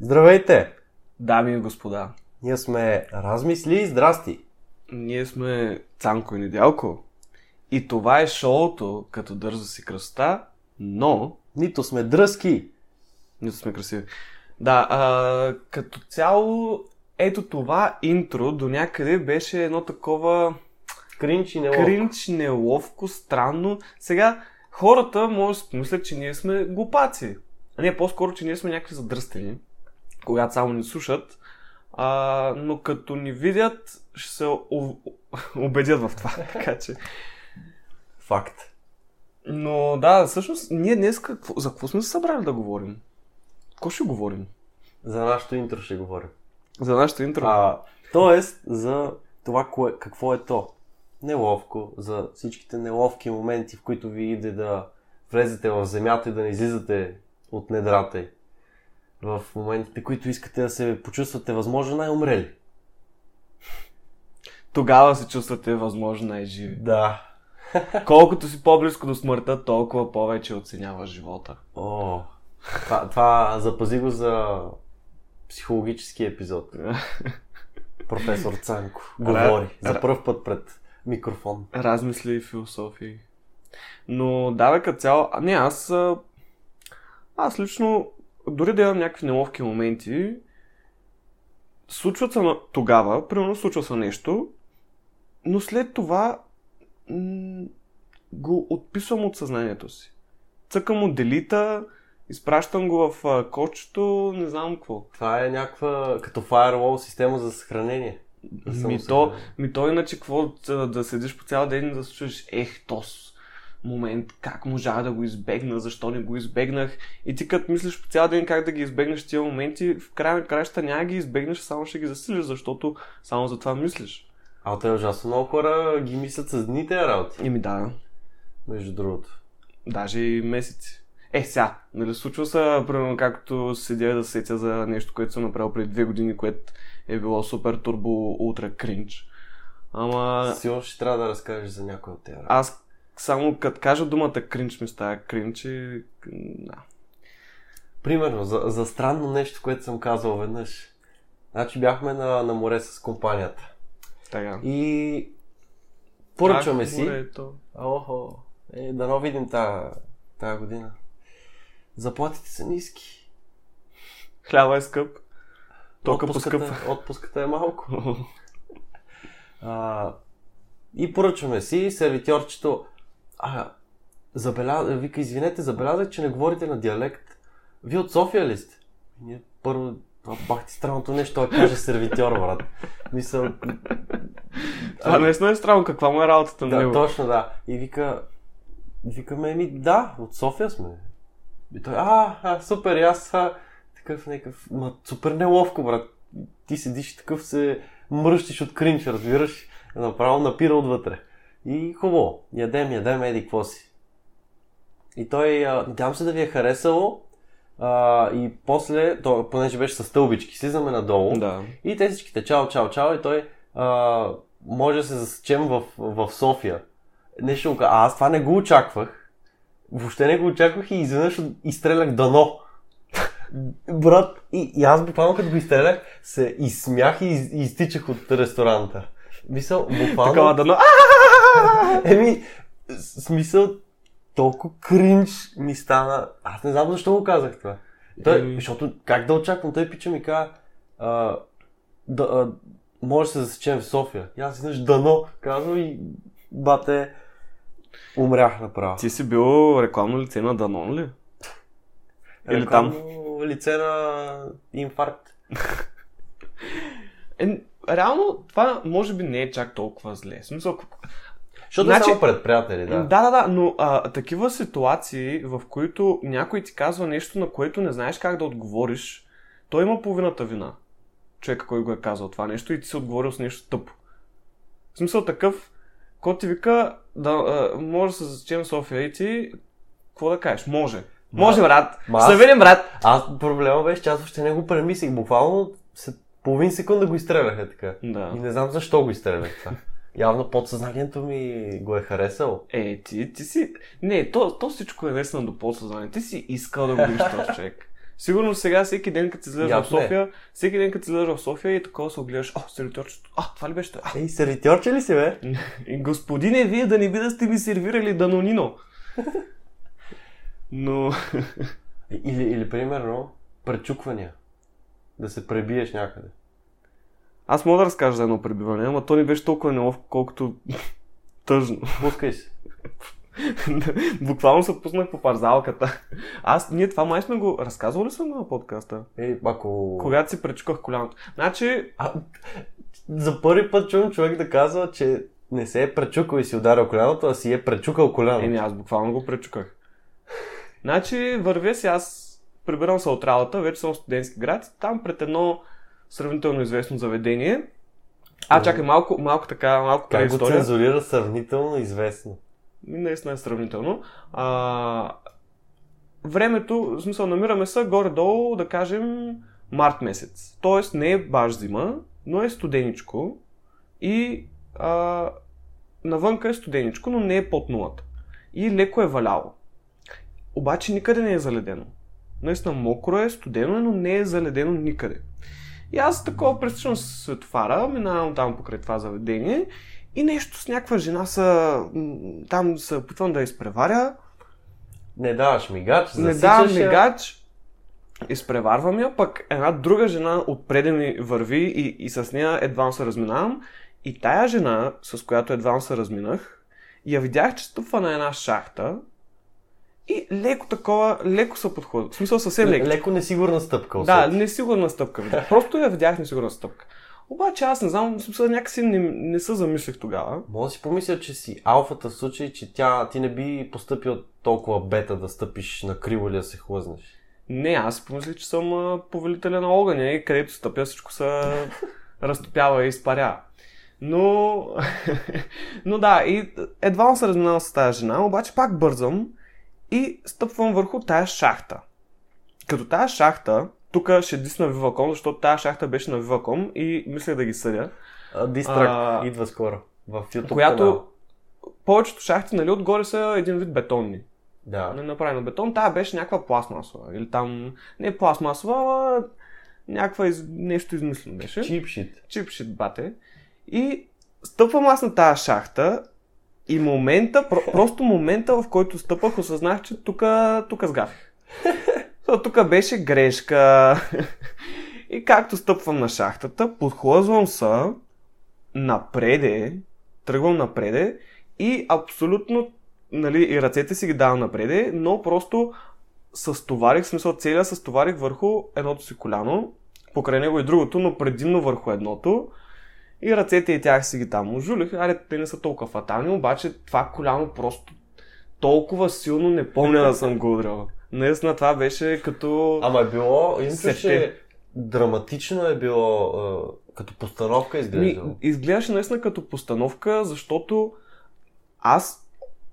Здравейте! Дами и господа, Ние сме Размисли и здрасти! ние сме Цанко и Недялко. И това е шоуто, като дърза си красота, но Нито сме дръзки! нито сме красиви. Да, а, като цяло, ето това интро до някъде беше едно такова Кринч и неловко. кринч, неловко, странно. Сега, хората може да си помислят, че ние сме глупаци. А не, по-скоро, че ние сме някакви задръстени, когато само ни слушат. А, но като ни видят, ще се убедят в това. така че. Факт. Но да, всъщност, ние днес какво, за какво сме се събрали да говорим? Какво ще говорим? За нашето интро ще говорим. За нашето интро. А, тоест, за това кое, какво е то. Неловко, за всичките неловки моменти, в които ви иде да влезете в земята и да не излизате от недрата. В моментите, които искате да се почувствате възможно най-умрели. Тогава се чувствате възможно най-живи. Да. Колкото си по-близко до смъртта, толкова повече оценяваш живота. О, това, това запази го за психологически епизод. Професор Цанко говори за първ път пред микрофон. размисли и философии. Но да, бе, като цяло... Не, аз... Аз лично, дори да имам някакви неловки моменти, случват се тогава, примерно случва се нещо, но след това м- го отписвам от съзнанието си. Цъкам му делита, изпращам го в а, кочето, не знам какво. Това е някаква като firewall система за съхранение. Ми то, ми то иначе какво да, седиш по цял ден и да се чуеш, ех, тос момент, как можа да го избегна, защо не го избегнах. И ти като мислиш по цял ден как да ги избегнеш тия моменти, в края на краища няма ги избегнеш, само ще ги засилиш, защото само за това мислиш. А те ужасно много хора ги мислят с дните работи, И ми да, между другото. даже и месеци. Е, сега, нали случва се, примерно както седя да сетя за нещо, което съм направил преди две години, което е било супер турбо ултра кринч. Ама Сигурно ще трябва да разкажеш за някой от тези. Аз само като кажа думата кринч ми става кринч и... Да. Примерно, за, за странно нещо, което съм казал веднъж. Значи бяхме на, на море с компанията. Така. И поръчваме си. морето. Охо, е, дано видим тая, тая година. Заплатите са ниски. Хляба е скъп. Тока. Отпуската, отпуската е малко. А, и поръчваме си, сервитьорчето. А, забеля... вика, извинете, забелязах, че не говорите на диалект. Вие от София ли сте? И ние първо, това бах ти странното нещо, той каже сервитьор, брат. Мисъл, Това наистина е странно. Каква му е работата на да, него? точно, да. И вика, викаме ми, да, от София сме. И той, а, а супер, и аз, а, такъв някакъв, ма, супер неловко, брат. Ти седиш такъв се мръщиш от кринч, разбираш? Направо напира отвътре. И хубаво, ядем, ядем, еди, какво си. И той, надявам се да ви е харесало. А, и после, то, понеже беше с стълбички, слизаме надолу. Да. И те всичките чао, чао, чао и той а, може да се засечем в, в София. Нещо, а аз това не го очаквах. Въобще не го очаквах и изведнъж изстрелях дано. Брат, и, и аз буквално като го изстрелях, се изсмях и из, изтичах от ресторанта. Мисъл, буквално... Такова дано. Еми, смисъл, толкова кринж ми стана. Аз не знам защо го казах това. Той, Еми. защото как да очаквам? Той пича ми каза, а, да, а, може да се засечем в София. И аз изведнъж дано казвам и бате, умрях направо. Ти си бил рекламно лице на Данон ли? Или там? Лице на инфаркт. Е, реално това може би не е чак толкова зле. В смисъл, Защото Значи- е само пред приятели, да. Да, да, да, но а, такива ситуации, в които някой ти казва нещо, на което не знаеш как да отговориш, той има половината вина. Човека, който го е казал това нещо и ти си отговорил с нещо тъпо. В смисъл такъв, който ти вика, да, а, може да се засечем в София и ти, какво да кажеш? Може. Може, брат. Ма Ще видим, брат. Аз проблема беше, че аз въобще не го премислих. Буквално се, половин секунда го изстреляха така. Да. И не знам защо го изстрелях това. Явно подсъзнанието ми го е харесало. Е, ти, ти си... Не, то, то всичко е наистина до подсъзнание. Ти си искал да го видиш този човек. Сигурно сега всеки ден, като се излезеш в е. София, всеки ден, като се излезеш в София и такова се огледаш, о, сервитьорчето, а, това ли беше? той? А, Ей, сервитьорче ли си, бе? господине, вие да не би да сте ми сервирали данонино. Но, Или, или примерно, пречуквания. Да се пребиеш някъде. Аз мога да разкажа за едно пребиване, ама то не беше толкова неловко, колкото тъжно. Пускай се. Буквално се пуснах по парзалката. Аз, ние това май сме го... Разказвали ли съм на подкаста? Ей, ако... Когато си пречуках коляното. Значи, А, за първи път чувам човек да казва, че не се е пречукал и си ударил коляното, а си е пречукал коляното. Еми, аз буквално го пречуках. Значи, вървя си, аз прибирам се от работа, вече съм в студентски град, там пред едно сравнително известно заведение. А, чакай, малко, малко така, малко Как го предистория. цензурира сравнително известно. Наистина е сравнително. А, времето, в смисъл, намираме се горе-долу, да кажем, март месец. Тоест не е баш зима, но е студеничко и а, навънка е студеничко, но не е под нулата. И леко е валяло. Обаче никъде не е заледено. Наистина мокро е, студено е, но не е заледено никъде. И аз такова пресичам с светофара, минавам там покрай това заведение и нещо с някаква жена са, там се опитвам да изпреваря. Не даваш мигач, Не давам мигач, изпреварвам я, пък една друга жена отпреде ми върви и, и с нея едва се разминавам. И тая жена, с която едва се разминах, я видях, че стъпва на една шахта и леко такова, леко се подходи. В смисъл съвсем леко. Леко несигурна стъпка. Да, усети. несигурна стъпка видях. Просто я видях несигурна стъпка. Обаче аз не знам, смисъл някакси не, не се замислих тогава. Мога да си помисля, че си алфата в случай, че тя, ти не би поступил толкова бета да стъпиш на криво или да се хлъзнеш. Не, аз помислих, че съм а, повелителя на огъня и където стъпя всичко се разтопява и изпаря. Но, но да, и едва се разминавам с тази жена, обаче пак бързам и стъпвам върху тая шахта. Като тая шахта, тук ще дисна Viva.com, защото тая шахта беше на Viva.com и мисля да ги съдя. Дистрак идва скоро. В YouTube която канала. повечето шахти, нали, отгоре са един вид бетонни. Да. не направена бетон, тая беше някаква пластмасова. Или там, не пластмасова, а някаква из... нещо измислено беше. Чипшит. Чипшит бате. И стъпвам аз на тази шахта и момента, про- просто момента, в който стъпах, осъзнах, че тук тук. Защото тук беше грешка. И както стъпвам на шахтата, подхлъзвам се напреде, тръгвам напреде и абсолютно, нали, и ръцете си ги давам напреде, но просто състоварих, в смисъл целия състоварих върху едното си коляно, покрай него и другото, но предимно върху едното. И ръцете и тях си ги там ожулих. Аре, те не са толкова фатални, обаче това коляно просто толкова силно не помня да съм го удрял. Наистина това беше като... Ама е било, че драматично е било, като постановка Ми, изглеждало. изглеждаше наистина като постановка, защото аз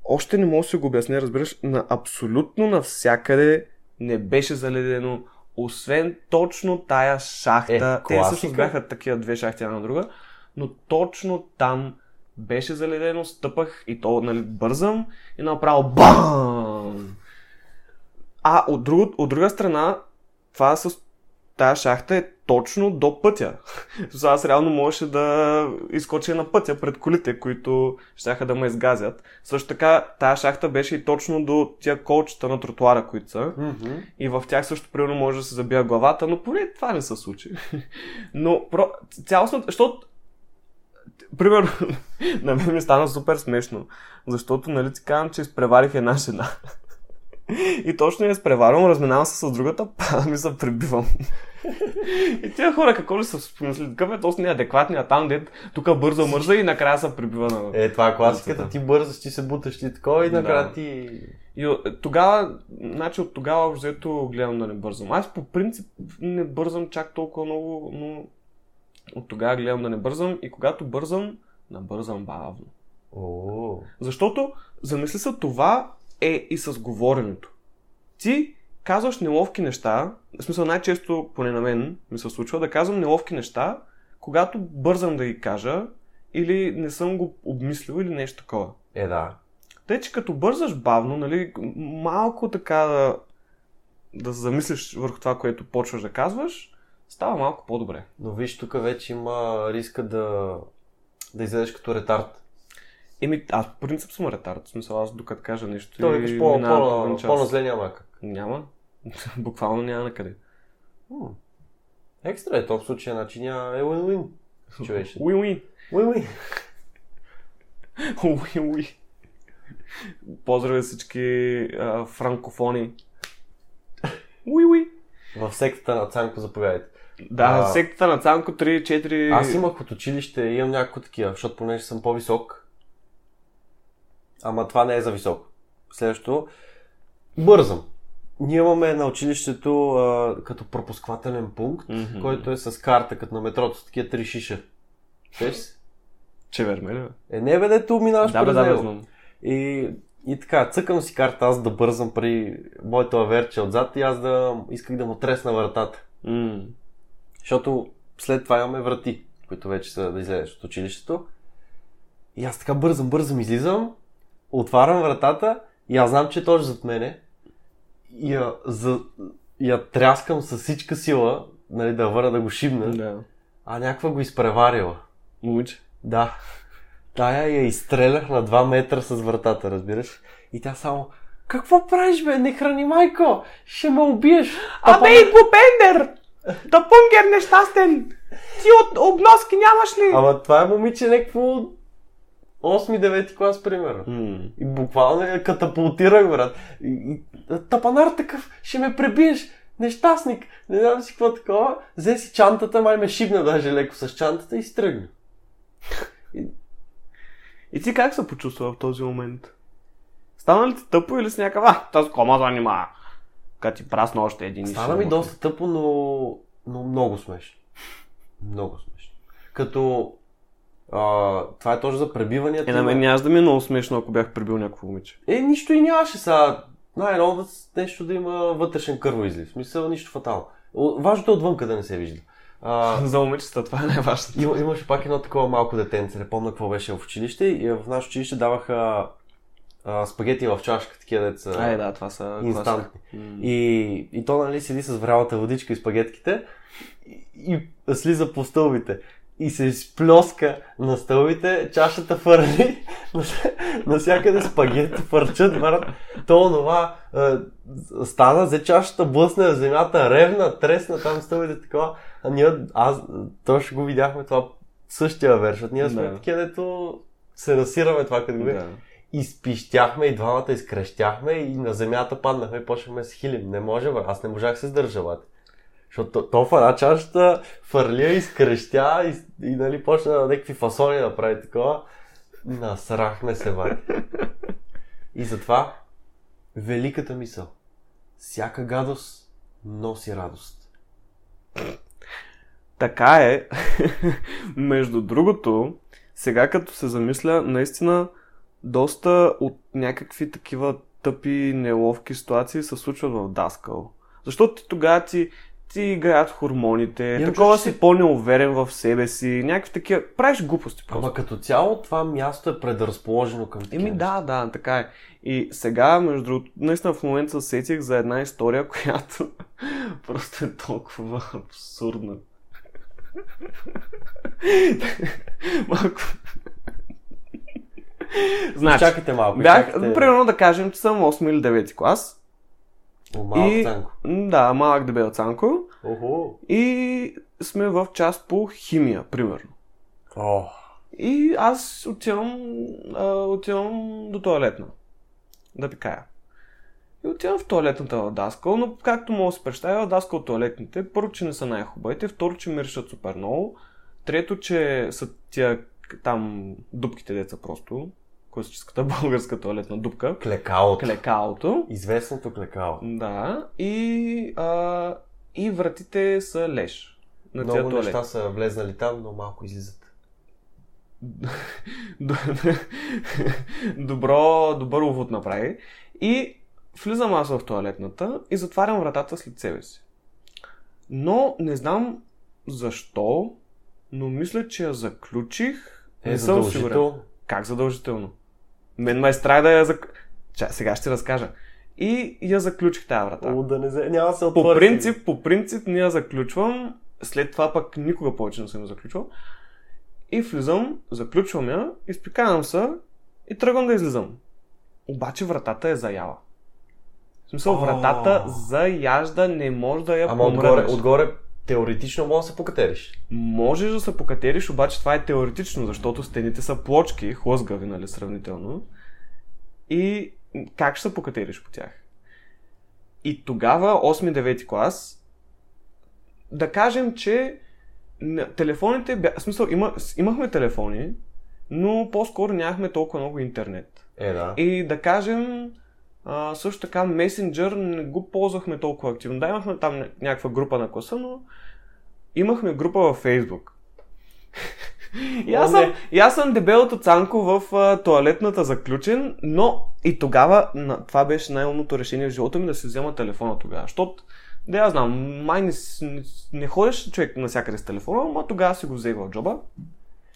още не мога да си го обясня, разбираш, на абсолютно навсякъде не беше заледено, освен точно тая шахта. Е, Те всъщност бяха такива две шахти една на друга, но точно там беше заледено, стъпах и то, нали, бързам и направо бам! А от, друг, от друга страна, това с тая шахта е точно до пътя. Защото аз реално можеше да изкоча на пътя пред колите, които щяха да ме изгазят. Също така, тая шахта беше и точно до тия колчета на тротуара, които са. Мгм. И в тях също примерно може да се забия главата, но поне това не се случи. Но про... цялостно, защото примерно на мен ми стана супер смешно, защото нали ти казвам, че изпреварих една жена. И точно я изпреварвам, разминавам се с другата, па ми се прибивам. И тия хора какво ли са помислили? Какъв е този неадекватния там, дед тук бърза мърза и накрая се прибива на... Е, това е класиката. Ти бързаш, ти се буташ ти такова и накрая Да. ти... И от- тогава, значи от тогава взето гледам да не бързам. Аз по принцип не бързам чак толкова много, но от тогава гледам да не бързам и когато бързам, набързам бавно. О, Защото, замисли се, това е и с говоренето. Ти казваш неловки неща, в смисъл най-често, поне на мен, ми се случва да казвам неловки неща, когато бързам да ги кажа или не съм го обмислил или нещо такова. е да. Тъй, че като бързаш бавно, нали, малко така да, да замислиш върху това, което почваш да казваш, става малко по-добре. Но виж, тук вече има риска да, да излезеш като ретард. Еми, аз по принцип съм ретард. В смисъл, аз докато кажа нещо Той и викаш по, по, по-назле няма как. Няма. Буквално няма на къде. Екстра е, то в случая значи няма е win-win. Човеше. Уи-уи. Win-win. Уи-уи. Поздрави всички а, франкофони. Уи-уи. В сектата на Цанко заповядайте. Да, А. сектата на Цанко 3-4... Аз имах от училище, имам няколко такива, защото понеже съм по-висок. Ама това не е за висок. Следващото. Бързам. Ние имаме на училището а, като пропусквателен пункт, Мгм. който е с карта, като на метрото, с такива три шиша. Се? Чеверме ли? Е, не бе, дето минаваш Да, през да, него. знам. И, и така, цъкам си карта аз да бързам при моето аверче отзад и аз да исках да му тресна вратата. М. Защото след това имаме врати, които вече са да излезеш от училището. И аз така бързам, бързам излизам, отварям вратата и аз знам, че е точно зад мене. И я, за, я тряскам с всичка сила, нали, да върна да го шибна, Да. а някаква го изпреварила. Момиче. Да. Тая я изстрелях на 2 метра с вратата, разбираш? И тя само, какво правиш, бе? Не храни майко! Ще ме убиеш! Абе, и Бупендер! Да пунгер нещастен! Ти от обноски нямаш ли? Ама това е момиче някакво 8-9 клас, примерно. М. И буквално я катапултирах, брат. И, и тапанар такъв, ще ме пребиеш, нещастник, не знам си какво такова. Взе си чантата, май ме шибна даже леко с чантата и стръгна. И ти как се почувства в този момент? Стана ли ти тъпо или си някакъв, а, тази кома занимава? Като ти прасна още един. и Стана ми доста тъпо, но, но много смешно. Много смешно. Като а, това е точно за пребиванията. Е, на мен нямаш да ми е много смешно, ако бях прибил някакво момиче. Е, нищо и нямаше сега. Най-ново нещо да има вътрешен кървоизлив. В смисъл, нищо фатално. Важното е отвънка да не се вижда. А, За момичета това е най-важното. има, имаше пак едно такова малко детенце, не помня какво беше в училище. И в наше училище даваха а, спагети в чашка, такива деца. Ай, да, това са Инстантни. И, и то, нали, седи с врялата водичка и спагетките и, и слиза по стълбите. И се сплеска на стълбите, чашата фърли, навсякъде спагети фърчат, брат. То онова е, стана, взе чашата, блъсна в земята, ревна, тресна там стълбите, такова. А ние, аз, точно го видяхме това същия верш, ние сме Да. такива, дето се насираме това, като го Да. Изпищяхме и двамата изкрещяхме и на земята паднахме и почнахме се хилим. Не може, бе. Аз не можах се сдържа. Защото то, то фана чашата фърлия, изкрещя и, и нали, почна някакви фасони да прави такова. Насрахме се, бе. И затова великата мисъл. Всяка гадост носи радост. Така е. Между другото, сега като се замисля, наистина доста от някакви такива тъпи, неловки ситуации се случват в Даскал. Защото ти тогава ти, ти играят хормоните, Имам такова си по-неуверен в себе си, някакви такива, правиш глупости просто. Ама като цяло това място е предразположено към такива Еми неща. да, да, така е. И сега, между другото, наистина в момента се сетих за една история, която просто е толкова абсурдна. Малко. Значи, Чакайте малко. бях, чакайте. примерно да кажем, че съм 8 или 9 клас. О, малък и- Цанко. Да, малък дебел Цанко. Охо. И сме в част по химия, примерно. О, И аз отивам, а, отивам до туалетна. Да пикая. И отивам в туалетната в Даскал, но както мога да се представя, в Даскал туалетните, първо, че не са най-хубавите, второ, че миришат супер много, трето, че са тия там дупките деца просто, класическата българска туалетна дупка, клекалото. клекалото, Известното клекало. да, и, а, и вратите са леш на Много неща са влезнали там, но малко излизат. добро, добър увод направи. И влизам аз в туалетната и затварям вратата след себе си. Но не знам защо, но мисля, че я заключих. Е, не съм сигурен. Как задължително? Мен ме е страх да я зак... Ча, сега ще разкажа. и я заключих тази врата. О, да не зе... Няма се По отвори. принцип, по принцип не я заключвам, след това пък никога повече не съм я заключвал. И влизам, заключвам я, изпикавам се и тръгвам да излизам. Обаче вратата е заяла. В смисъл, вратата заяжда, не може да я Ама отгоре, отгоре теоретично може да се покатериш. Можеш да се покатериш, обаче това е теоретично, защото стените са плочки, хлъзгави, нали, сравнително. И как ще се покатериш по тях? И тогава, 8-9 клас, да кажем, че телефоните, бя... в смисъл, има... имахме телефони, но по-скоро нямахме толкова много интернет. Е, да. И да кажем, а, също така Messenger не го ползвахме толкова активно. Да, имахме там ня- някаква група на класа, но имахме група във Facebook. И аз, съм, и аз съм дебелото цанко в а, туалетната заключен, но и тогава на, това беше най-умното решение в живота ми да си взема телефона тогава. Защото, да я знам, май не, не, не ходиш човек навсякъде с телефона, но тогава си го взех в джоба.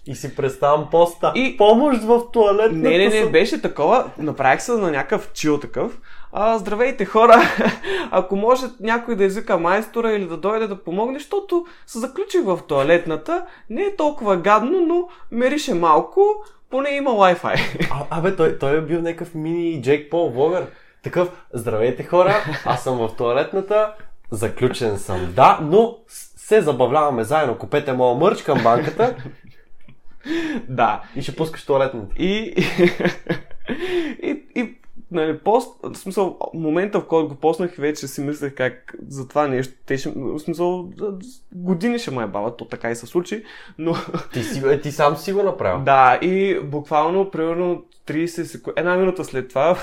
И си представям поста. И- Помощ в туалетната. Не, не, не, беше такова. Направих се на някакъв чил такъв. А, здравейте хора, ако може някой да извика майстора или да дойде да помогне, защото се заключих в туалетната. Не е толкова гадно, но мерише малко, поне има Wi-Fi. А, абе, той, той е бил някакъв мини Джейк Пол влогър. Такъв, здравейте хора, аз съм в туалетната, заключен съм. Да, но се забавляваме заедно. Купете моя мърч към банката да. и ще пускаш туалетната. И, и, и нали, пост, в смисъл, момента в който го поснах, вече си мислех как за това нещо, те ще, в смисъл, години ще ме бават, то така и се случи, но Ти, си, е, ти сам си го направил. Да, и буквално, примерно 30 секунди, една минута след това,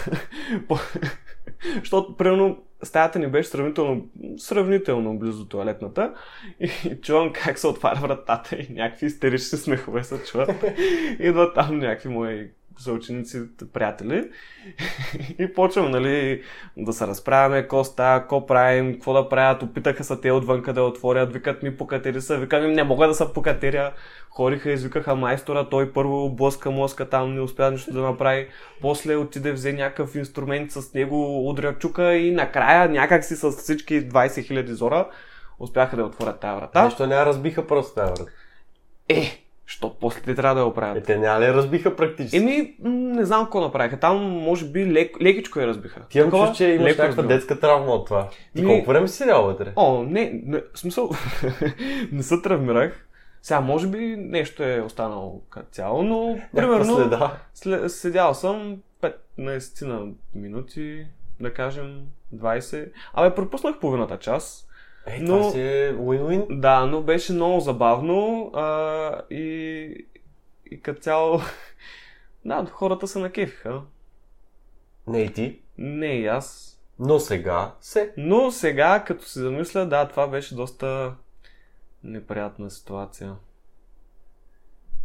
защото, примерно, стаята ни беше сравнително, сравнително близо туалетната и чувам как се отваря вратата и някакви истерични смехове се чуват. Идват там някакви мои съученици, приятели. И почвам, нали, да се разправяме, какво става, какво правим, какво да правят, опитаха се те отвънка да я отворят, викат ми покатери са, викам им не мога да се покатеря, ходиха, извикаха майстора, той първо блъска мозъка там, не успя нищо да направи, после отиде, взе някакъв инструмент с него, удря чука и накрая някак си с всички 20 000 зора успяха да отворят тази врата. Нещо не разбиха просто тази врата. Е, що после те трябва да я Е, оправят? те няма ли разбиха практически? Еми, не знам какво направиха. Там, може би, лек, лекичко я разбиха. Ти имам че имаш някаква детска травма от това. Ти Ми- колко време си седял вътре? О, не, не в смисъл, не се травмирах. Сега, може би нещо е останало като цяло, но примерно следа. след, седял съм 15 на минути, да кажем 20. Абе, пропуснах половината час. Ей, Но- това си е win-win. Да, но беше много забавно а, и, и като цяло, да, хората се накефиха. Не и ти. Не и аз. Но сега се. Но сега, като си замисля, да, това беше доста неприятна ситуация.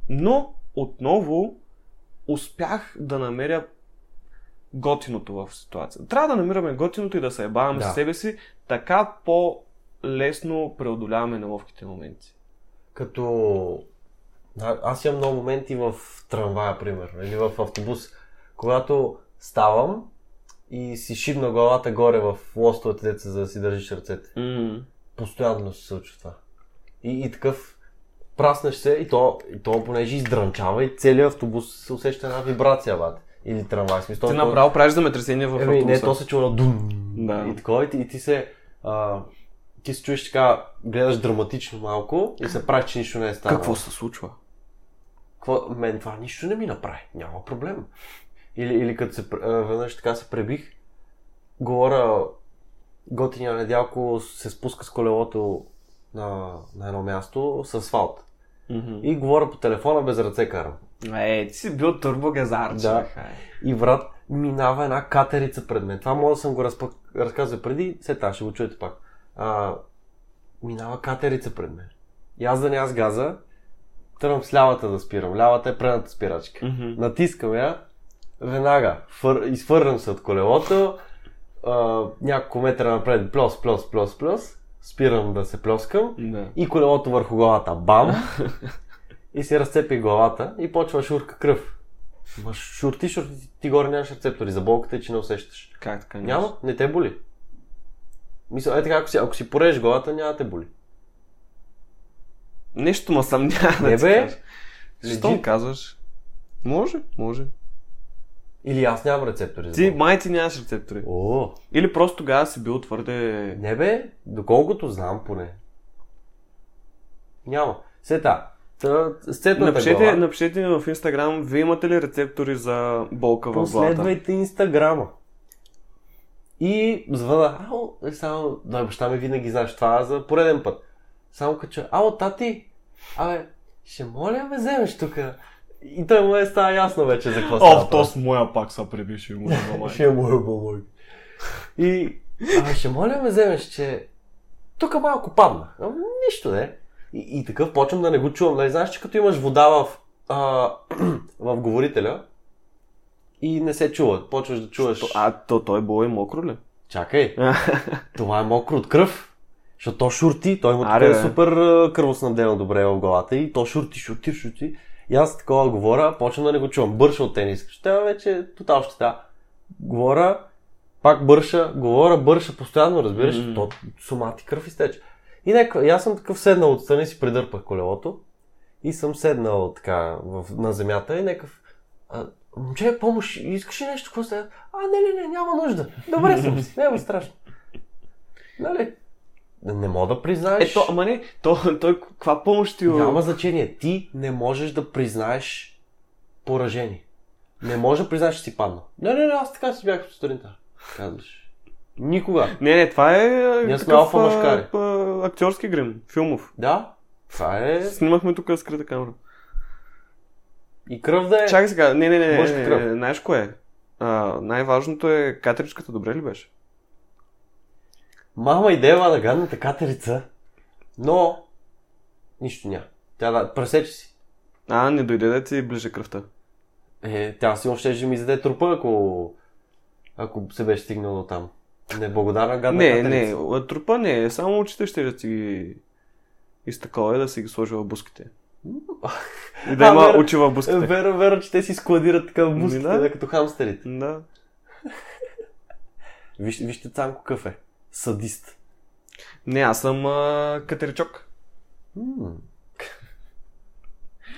Но, отново, успях да намеря готиното в ситуацията. Трябва да намираме готиното и да се ебаваме Да. с себе си, така по-лесно преодоляваме неловките моменти. Като... А- Аз имам много моменти в трамвая, примерно, или в автобус, когато ставам и си шибна главата горе в лостовете деца, за да си държиш ръцете. Mm. Постоянно се случва това. И, и такъв праснеш се и то, и то понеже издрънчава и целият автобус се усеща една вибрация, бат. Или трамвай. Смисъл, Ти то- направо правиш земетресение в Еми, не, то се чува дум. Да. И такова, и ти, и ти се... А, ти се чуеш така, гледаш драматично малко и се прави, че нищо не е станало. Какво се случва? Какво? Мен това нищо не ми направи. Няма проблем. Или, или като се, веднъж така се пребих, говоря, готиния недялко се спуска с колелото на, на едно място с асфалт. Mm-hmm. И говоря по телефона, без ръце карам. Е, ти си бил турбогазар, Да. И врат, минава една катерица пред мен. Това мога да съм го разпък... разказал преди, след това ще го чуете пак. А, минава катерица пред мен. И аз да не аз газа, тръгвам с лявата да спирам. Лявата е предната спирачка. Мгм. Натискам я, веднага фър... изфървам се от колелото, а, няколко метра напред, плюс, плюс, плюс, плюс, спирам да се плескам Да. и колелото върху главата, бам! и си разцепи главата и почва шурка кръв. Ма шурти, шурти, ти горе нямаш рецептори. За болката е, че не усещаш. Как така? Няма, не те боли. Мисля, е така, ако си, ако си порежеш главата, няма да те боли. Нещо ма съмнява да Не, ти бе. кажа. Що Legit. ми казваш? Може, може. Или аз нямам рецептори за Ти, май ти нямаш рецептори. О, Или просто тогава си бил твърде... не бе, доколкото знам поне. Няма. Сета, та, сцетната Напишете, глава. напишете в Инстаграм, вие имате ли рецептори за болка в главата? Последвайте инстаграма. И звъна, ало, е, само, да, баща ми винаги знаеш това за пореден път. Само като че, ало, тати, абе, ще моля ме вземеш тук. И той му е става ясно вече за какво става. О, то с моя пак са пребиши му на май. Ще му е помогне. И, абе, ще моля ме вземеш, че тук малко падна. А, нищо не. И, и такъв почвам да не го чувам. Нали, знаеш, че като имаш вода в, а, в говорителя и не се чува, почваш да чуваш. То- А, то той бой мокро ли? Чакай, това е мокро от кръв. Защото то шурти, той има Аре, така бе. супер кръвоснабдено добре в главата и то шурти, шурти, шурти. И аз такова говоря, почвам да не го чувам. Бърша от тенис. Ще вече е тотал щета. Говоря, пак бърша, говоря, бърша постоянно, разбираш, Мгм. то сумати кръв изтече. И, нека, и аз съм такъв седнал отстрани, си придърпах колелото и съм седнал така в, на земята и някакъв а, момче, помощ, искаш ли нещо? Какво става? А, не, не, не, няма нужда. Добре съм си, няма страшно. Нали? Не мога да признаеш. Ето, ама не, то, той каква помощ ти... Няма значение. Ти не можеш да признаеш поражение. Не можеш да признаеш, че си паднал. Не, не, не, аз така си бях сутринта. Казваш. Никога. Не, не, това е Ние сме алфа мъжкари. актьорски грим, филмов. Да, това е Снимахме тук скрита камера. И кръв да е. Чакай сега, не, не, не, Мъжка не, кръв. не, знаеш кое е? А, най-важното е катеричката добре ли беше? Мама идея на гадната катерица, но нищо няма. Тя да, пресече си. А, не дойде да ти ближе кръвта. Е, тя си още ще ми заде трупа, ако, ако се беше стигнал до там. Неблагодарна гадна Не, катерица. не, а трупа не, само очите ще да ти ги изтакова и да си ги сложи в буските. И да А, има веро. очи в буските. Веро, веро, че те си складират така в муските, Ми, да. да. като хамстерите. Да. Виж, вижте Цанко какъв е. Садист. Не, аз съм а, катеричок.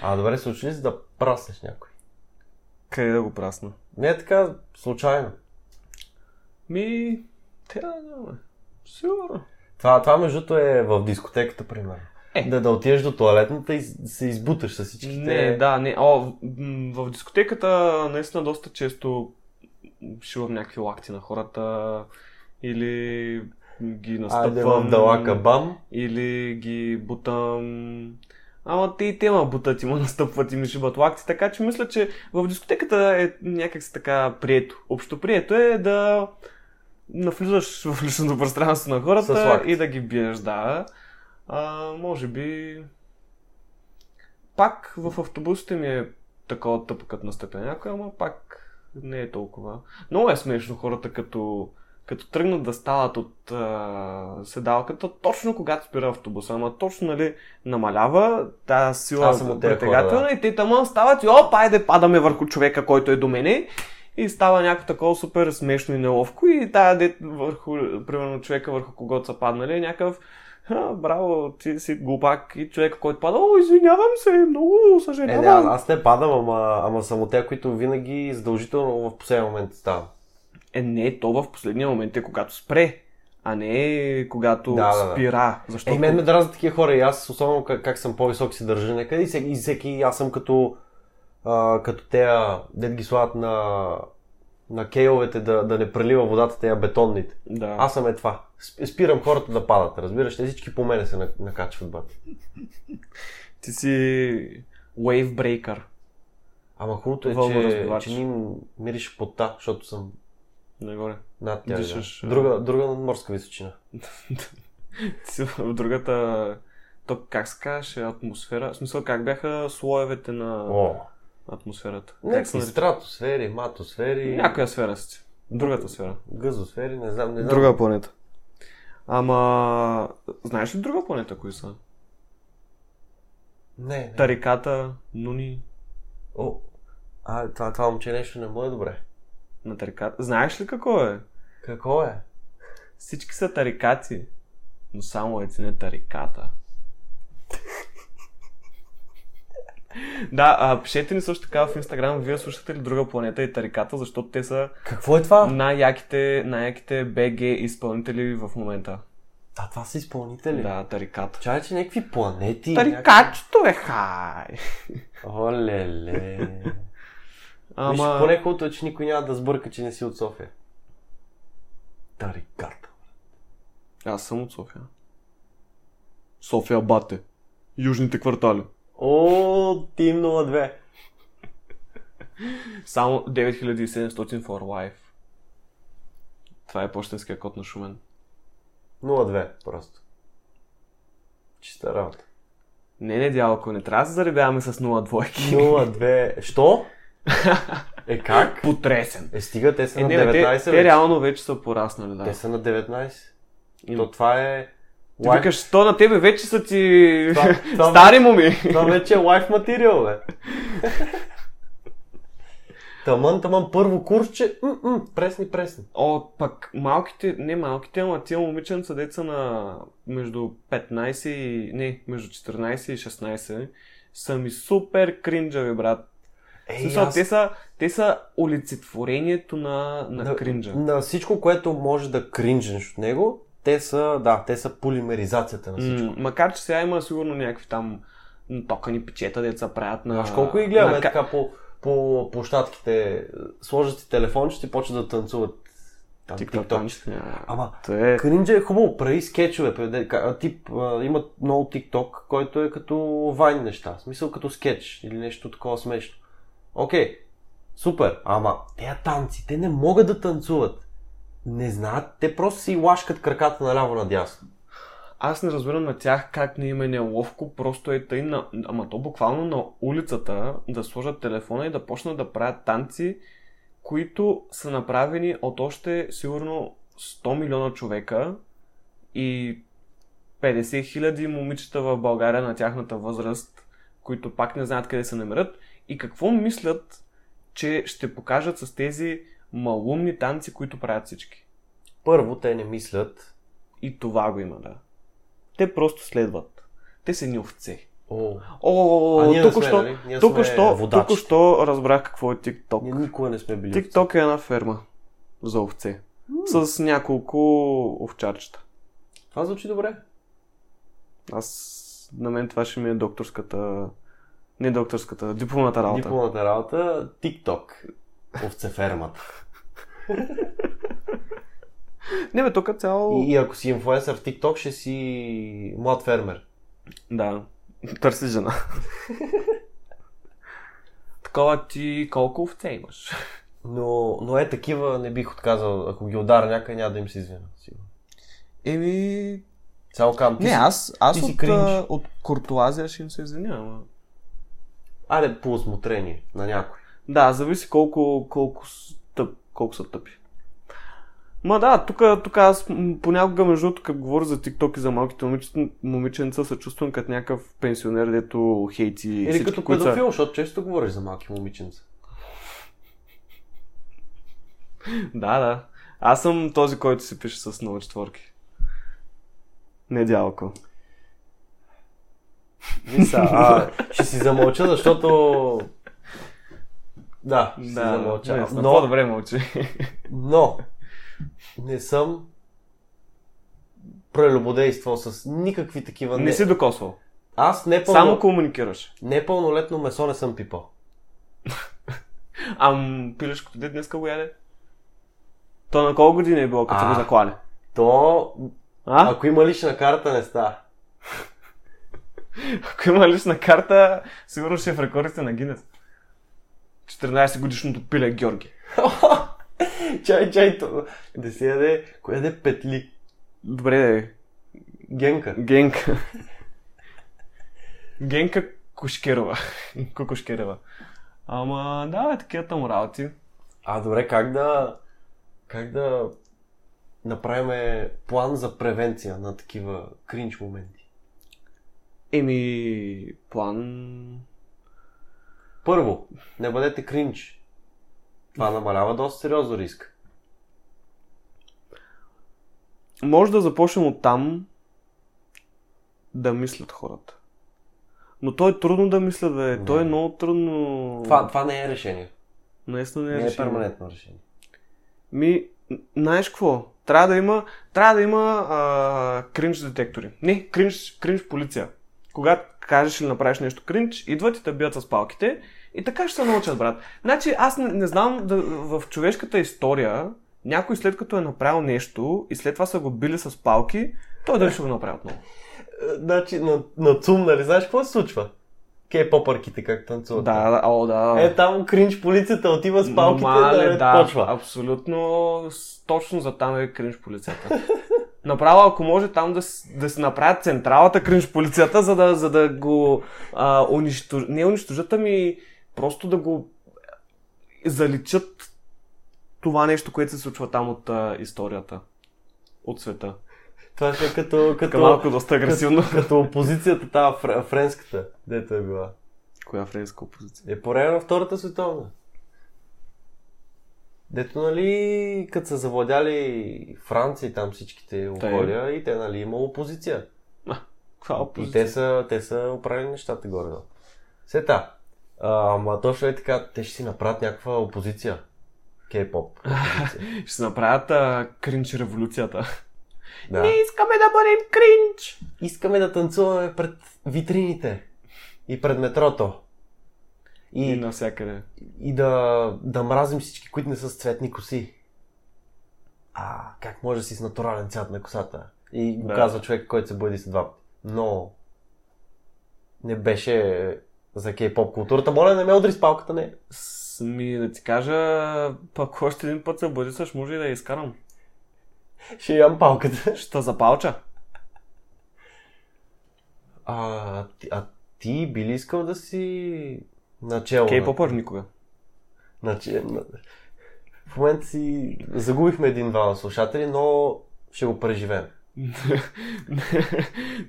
А, добре, случи ли се да праснеш някой? Къде да го прасна? Не е така, случайно. Ми, те да. Сигурно. Това, това междуто е в дискотеката, примерно. Е. Да, да отидеш до туалетната и се избуташ с всичките... Не, да, не. О, в дискотеката наистина доста често шивам някакви лакти на хората или ги настъпвам. Айде далака бам. Или ги бутам. Ама те и те ма бутат и ма настъпват и ми шибат лакти, така че мисля, че в дискотеката е някак така прието. Общо прието е да навлизаш в личното пространство на хората и да ги биеш, да. А, може би... Пак в автобусите ми е такова тъпо, като настъпя някой, ама пак не е толкова. Много е смешно хората, като, като тръгнат да стават от а, седалката, точно когато спира автобуса, ама точно, нали, намалява тази сила от тези притегателна хора, и те тама стават и оп, айде падаме върху човека, който е до мене. И става някакво такова супер смешно и неловко и тая дет върху, примерно човека върху когото са паднали е някакъв браво, ти си глупак и човека, който пада, о, извинявам се, много Е, съжалявам. не, аз, не падам, ама, ама съм от тези, които винаги задължително в последния момент ставам. Е, не, то в последния момент е когато спре, а не когато Да, да, да. спира. Защото Е, мен ме дразнат такива хора и аз, особено как, как съм по-висок си държа някъде и всеки, и всеки аз съм като, а, като тея, дед ги слагат на, на кейовете да, да не прелива водата, тея бетонните. да. Аз съм е това. Сп- Спирам хората да падат, разбираш, те всички по мене се на- накачват бат. Ти си wave breaker. Ама хубавото е, че, че ни мирише пота, защото съм Нагоре. над тях. Дишаш, Да. Друга, друга морска височина. В другата... То как се казваше атмосфера? В смисъл как бяха слоевете на О, атмосферата? Някакви стратосфери, матосфери, Някоя сфера си. Другата сфера. газосфери, не знам, не знам. Друга планета. Ама, знаеш ли друга планета, кои са? Не, не. Тариката, Нуни. О, А, това, това момче нещо не му е добре. На тариката. Знаеш ли какво е? Какво е? Всички са тарикати, но само е не тариката. Да, а, пишете ни също така в Инстаграм, вие слушате ли друга планета и тариката, защото те са Какво е това? най-яките, най-яките БГ изпълнители в момента. А, това са изпълнители? Да, тариката. Чай, че някакви планети. Тарикачето е хай! Олеле. Ама... Виж, поне хубавото е, че никой няма да сбърка, че не си от София. Тариката. Аз съм от София. София Бате. Южните квартали. О, Тим 02. Само 9700 for life. Това е почтенския код на Шумен. 02 просто. Чиста работа. Не, не, дялко, не трябва да се заребяваме с 0 двойки. 02. Що? Е как? Потресен. Е, стига, те са Е, на не, бе, 19 те, вече. те реално вече са пораснали, да. Те са на 19. Им- То това е... Ти викаш, то на тебе вече са ти Това- това стари моми. Това вече е лайф материал, бе. Тамън, тамън, първо курсче, м-м, пресни, пресни. О, пък малките, не малките, ама тия момиченца, деца на между 15 и, не, между 14 и 16, са ми супер кринджави, брат. Ей, смисъл, аз- те, са, те са олицетворението на, на, кринджа. На всичко, което може да кринжнеш от него, те са, да, те са полимеризацията на всичко. М, макар, че сега има сигурно някакви там токани печета, деца правят на... Знаеш колко и гледаме на ка- така по, по площадките, сложат си телефончета и почват да танцуват там, TikTok. Ама, е... Кринджа е хубаво, прави скетчове, тип, а, имат много тикток, който е като вайн неща, в смисъл като скетч или нещо такова смешно. Окей, супер, ама тези танци, те не могат да танцуват. Не знаят, те просто си лашкат краката наляво надясно. Аз не разбирам на тях как не им е неловко, просто е тъй на... Ама то буквално на улицата да сложат телефона и да почнат да правят танци, които са направени от още сигурно 100 милиона човека и 50 хиляди момичета в България на тяхната възраст, които пак не знаят къде се намерят и какво мислят, че ще покажат с тези малумни танци, които правят всички. Първо, те не мислят, И това го има, да. Те просто следват. Те са ни овце. о, О, нали? Ние тук сме що, водачите. тук що разбрах какво е TikTok. ние никога не сме били. TikTok е една ферма за овце. С няколко овчарчета. Това звучи добре. Аз, на мен това ще ми е докторската, не докторската, дипломната работа. Дипломната работа, TikTok, овцефермата. Не бе, тук цяло... И, и ако си инфлуенсър в TikTok, ще си млад фермер. Да, търси жена. Такова ти колко овце имаш? Но, но е такива не бих отказал. Ако ги удара някъде, няма да им се. Сигурно. Еми, Само казвам, ти не, си... аз, аз ти си от, кринж. а, от куртуазия ще им се извинявам. Аре, по осмотрение на някой. Да, зависи колко, колко, колко са тъпи. Ма да, тук, тук аз понякога, между другото, като говоря за TikTok и за малките момичета, момиченца, се чувствам като някакъв пенсионер, дето хейти Или всички, като които са- педофил, защото често говориш за малки момиченца. Да, да. Аз съм този, който се пише с много четворки. Не дялко. Миса, а, ще си замълча, защото... Да, ще си Да, замълча. не, но... по-добре мълчи. но, не съм прелюбодействал с никакви такива... Не си докосвал. Аз не, пълно... Само комуникираш. непълнолетно месо не съм пипал. Ам, пилешкото дет днеска го яде. То на колко години е било, като А. го заклали? То, А? ако има лична карта, не става. Ако има лична карта, сигурно ще е в рекордите на Гинес. 14 годишното пиле Георги. чай, чай, то... Да си яде, кое яде петли? Добре, де. Генка. Генка. Генка Кушкерова. Кукушкерова. Ама, да, бе, такива там работи. А, добре, как да... Как да направим план за превенция на такива кринч моменти? Еми, план... Първо, не бъдете кринч. Това намалява доста сериозно риск. Може да започнем от там да мислят хората. Но то е трудно да мислят, бе. Не. То е много трудно. Това, това не е решение. Наистина не е, Не е решение. перманентно решение. Ми, знаеш какво? Трябва да има, трябва да има а, кринж детектори. Не, кринж, кринж полиция. Когато кажеш или направиш нещо кринж, идват и те бият с палките и така ще се научат, брат. Значи аз не, не знам да, в човешката история някой след като е направил нещо и след това са го били с палки, той дали ще го направи отново. Е, Значи, на, на ЦУМ, нали, знаеш какво се случва? Кей-попърките как танцуват. Да, да, о, да. Е, там кринч полицията отива с палките Мале, да, да, почва. абсолютно точно за там е кринж полицията. Направо, ако може там да, да се направят централата кринж полицията, за да, за да го а, унищожат, не унищожат, ами просто да го заличат това нещо, което се случва там от а, историята, от света. Това ще е като, като, малко доста агресивно. като, като опозицията, тази фр, френската, дето е била. Коя френска опозиция? Е по време на Втората световна. Дето, нали, като са завладяли Франция и там всичките околия, и те, нали, има опозиция. Каква И опозиция? те са, те са оправили нещата горе. Сета. А, ама точно е така, те ще си направят някаква опозиция. Кей-поп. Ще се направят а, кринж революцията. да. искаме да бъдем кринч! Искаме да танцуваме пред витрините и пред метрото. И И, навсякъде. и да, да мразим всички, които не са с цветни коси. А, как може да си с натурален цвят на косата? И го Да. казва човек, който се бъде с два пъти. Но не беше за кей-поп културата. Моля, не ме удри с палката, не. Сми да ти кажа, пък още един път се бъдисаш, може и да я изкарам. Ще ям палката. Ще запалча. А, а ти би ли искал да си начало? Кей-попър никога. Значи, на- в момента си загубихме един-два слушатели, но ще го преживеем.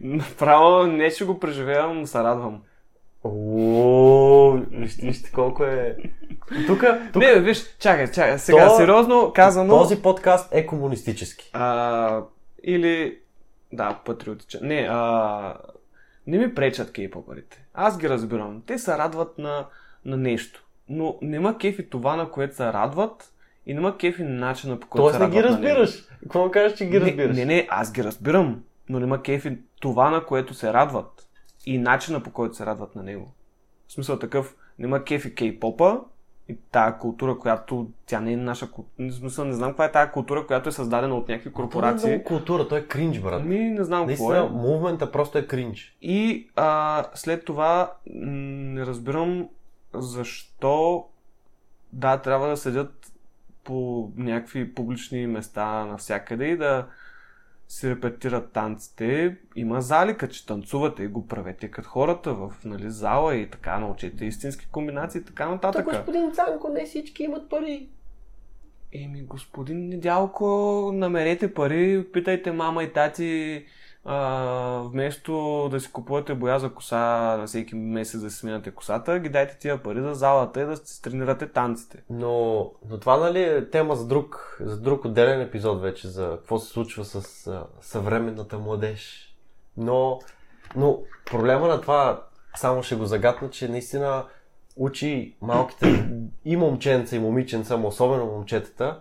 Направо не ще го преживявам, но се радвам. О, вижте, вижте колко е. Тук, тук Не, виж, чакай, чакай. Сега, То- сериозно казано... този подкаст е комунистически. А, или... Да, патриотичен. Не, а... Не ми пречат кей-попърите. Аз ги разбирам. Те се радват на, на нещо. Но нема кефи това, на което се радват и нема кефи начина по който Тоест се не ги радват на него. разбираш. Какво кажеш, че ги разбираш? Не, не, не, аз ги разбирам, но нема кефи това, на което се радват и начина по който се радват на него. В смисъл такъв, нема кефи кей-попа и тая култура, която тя не е наша култура. Смисъл не знам каква е тая култура, която е създадена от някакви Това не е корпорации. култура, той е кринж, брат. Ами не знам какво е. мувмента просто е кринж. И а, след това не разбирам защо да, трябва да седят по някакви публични места навсякъде и да си репетират танците. Има зали, като ще танцувате и го правете като хората в нали, зала и така научете истински комбинации и така нататък. господин Цанко, не всички имат пари. Еми, господин Недялко, намерете пари, питайте мама и тати, а, вместо да си купувате боя за коса на всеки месец да си сменяте косата, ги дайте тия пари за залата и да си тренирате танците. Но, но това нали е тема за друг, за друг отделен епизод вече, за какво се случва с а, съвременната младеж. Но, но проблема на това, само ще го загатна, че наистина учи малките и момченца и момиченца, особено момчетата,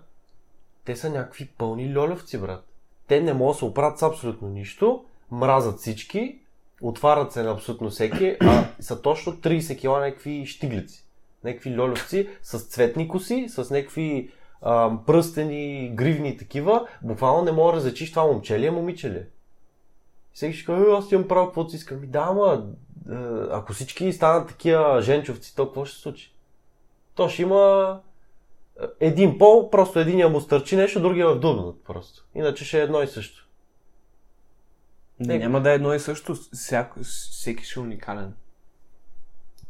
те са някакви пълни льолевци, брат. Те не могат да се оправят с абсолютно нищо, мразят всички, отварят се на абсолютно всеки, а са точно 30 кила някакви щиглици някакви льолевци с цветни коси, с някакви а, пръстени, гривни такива, буквално не мога да различиш това момче ли е, момиче ли е. Всеки ще каже, «Е, аз имам право, каквото си искам. И да, ама, е, ако всички станат такива женчовци, то какво ще се случи? То ще има един пол, просто единия му стърчи нещо, другия в дубнат просто. Иначе ще е едно и също. Не. Няма да е едно и също, всяко, всеки ще е уникален.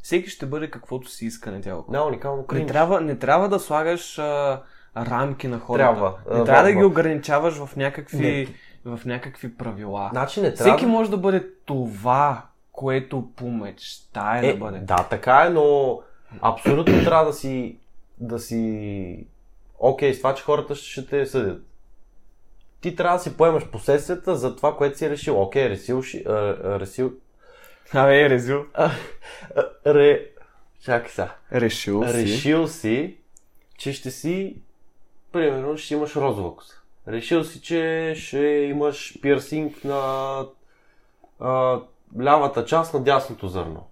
Всеки ще бъде каквото си иска на тяло. Не, уникално Не трябва, не трябва да слагаш а, рамки на хората. Трябва. Не А, трябва да ва- ги ва- ограничаваш в някакви, в някакви правила. Значи не трябва... Всеки може да бъде това, което помечтае Е, да бъде. да, така е, но Абсолютно трябва да си, да си окей с това, че хората ще те съдят. Ти трябва да си поемаш последствията за това, което си решил. Окей, решил, ши- а, а, решил, Абе, е резил. а, а, ре... Чакай сега. Решил си. Решил си, че ще си, примерно, ще имаш розова коса. Решил си, че ще имаш пирсинг на а, лявата част на дясното зърно.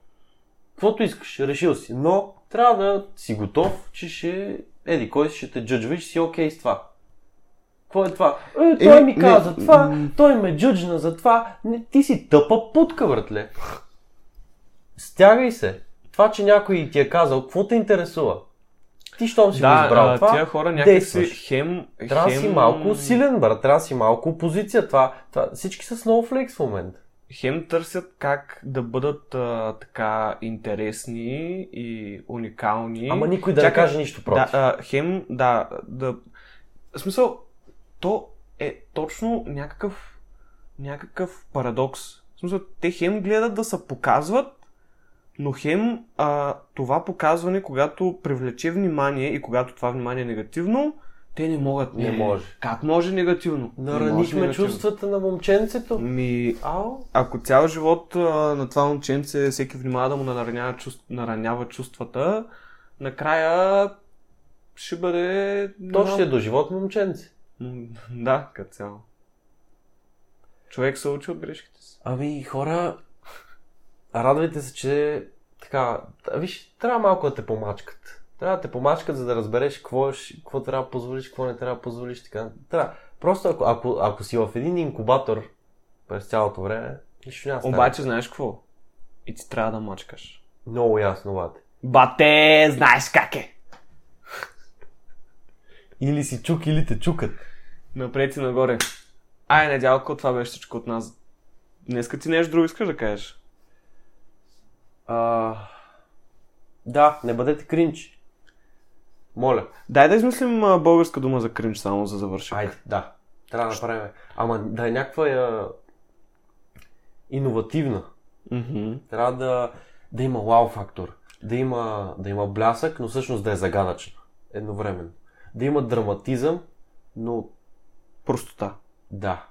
Каквото искаш, решил си. Но трябва да си готов, че ще, еди, кой си ще те джъджва и ще си окей с това. Какво е това? Е, той Еми, ми не, каза това, м. той ме джъджна за това. Не, ти си тъпа путка, братле. Стягай се. Това, че някой ти е казал, какво те интересува? Ти, щом си го Да, избрал а, това, тия хора някакси хем... Трябва хем... си малко силен, брат. Трябва си малко опозиция. Това, това, всички са snowflakes в момента. Хем търсят как да бъдат а, така интересни и уникални. Ама никой да не Чакай, каже нищо против. Да, а, хем, да, да. В смисъл, то е точно някакъв, някакъв парадокс. В смисъл, те хем гледат да се показват, но хем а, това показване, когато привлече внимание и когато това внимание е негативно, те не могат. Не може. Как може негативно? Не Наранихме чувствата на момченцето. Ми, Ау. ако цял живот а, на това момченце всеки внимава да му наранява, чувств, наранява чувствата, накрая ще бъде... То ще е до живот момченце. Да, като цяло. Човек се учи от грешките си. Ами, хора, радвайте се, че така, виж, трябва малко да те помачкат. Трябва да те помачкат, за да разбереш какво, какво трябва да позволиш, какво не трябва да позволиш. Така. Трябва. Просто ако, ако, ако си в един инкубатор през цялото време, нищо няма. Обаче знаеш какво? И ти трябва да мачкаш. Много ясно, бате. Бате, знаеш как е! Или си чук, или те чукат. Напред и нагоре. Ай, недялко, това беше всичко от нас. Днеска ти нещо друго искаш да кажеш? А... Да, не бъдете кринч. Моля. Дай да измислим а, българска дума за кринж, само за завършик. Айде, да. Трябва да направим. Ама да е някаква а... иновативна. Мгм. Трябва да, да има вау фактор. Да има, да има блясък, но всъщност да е загадъчна. Едновременно. Да има драматизъм, но Простота. да.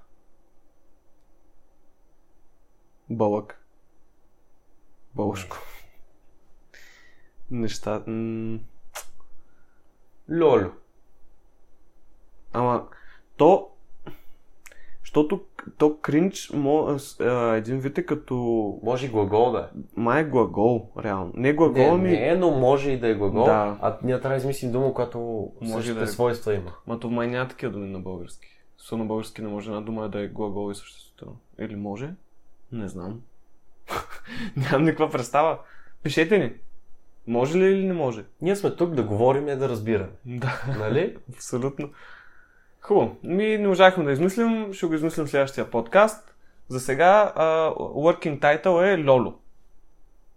Бълък. Бълшко. Неща. М- Лоло. ама, то. Защото то кринч, мо, а, един вид е като Може и глагол да е. май глагол, реално. Не глагол, Не, ами... не, но може и да е глагол. Да. А ние трябва да измислим дума, която Може да е. свойства има. Ма то май няма такива думи на български. Со на български не може една дума да е глагол и съществително. Или може? Не знам. Нямам никаква представа. Пишете ни. Може ли или не може? Ние сме тук да говорим и да разбираме. Да. Нали? Абсолютно. Хубаво. Ми не можахме да измислим, ще го измислим в следващия подкаст. За сега uh, working title е Лоло.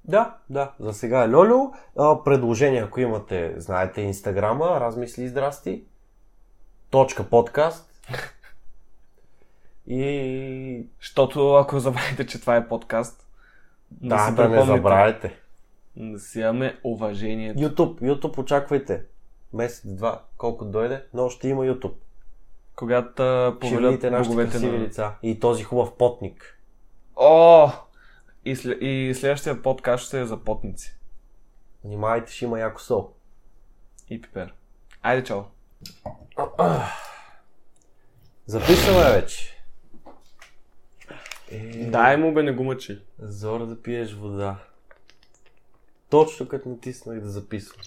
Да, да. За сега е Лоло. А, предложения, ако имате, знаете, инстаграма, размисли и здрасти. Точка подкаст. И Защото ако забравите, че това е подкаст, да, си да не забравяйте. Да си имаме уважението. YouTube, YouTube очаквайте. Месец-два, колко дойде, но ще има YouTube. Когато повелят боговете на... лица. И този хубав потник. О! И, след... и следващия подкаст ще е за потници. Внимавайте, ще има яко сол. И пипер. Айде, чао. Записваме вече. Е, Дай му бе, не го мъчи. Зора да пиеш вода. Точно като натиснах да записвам.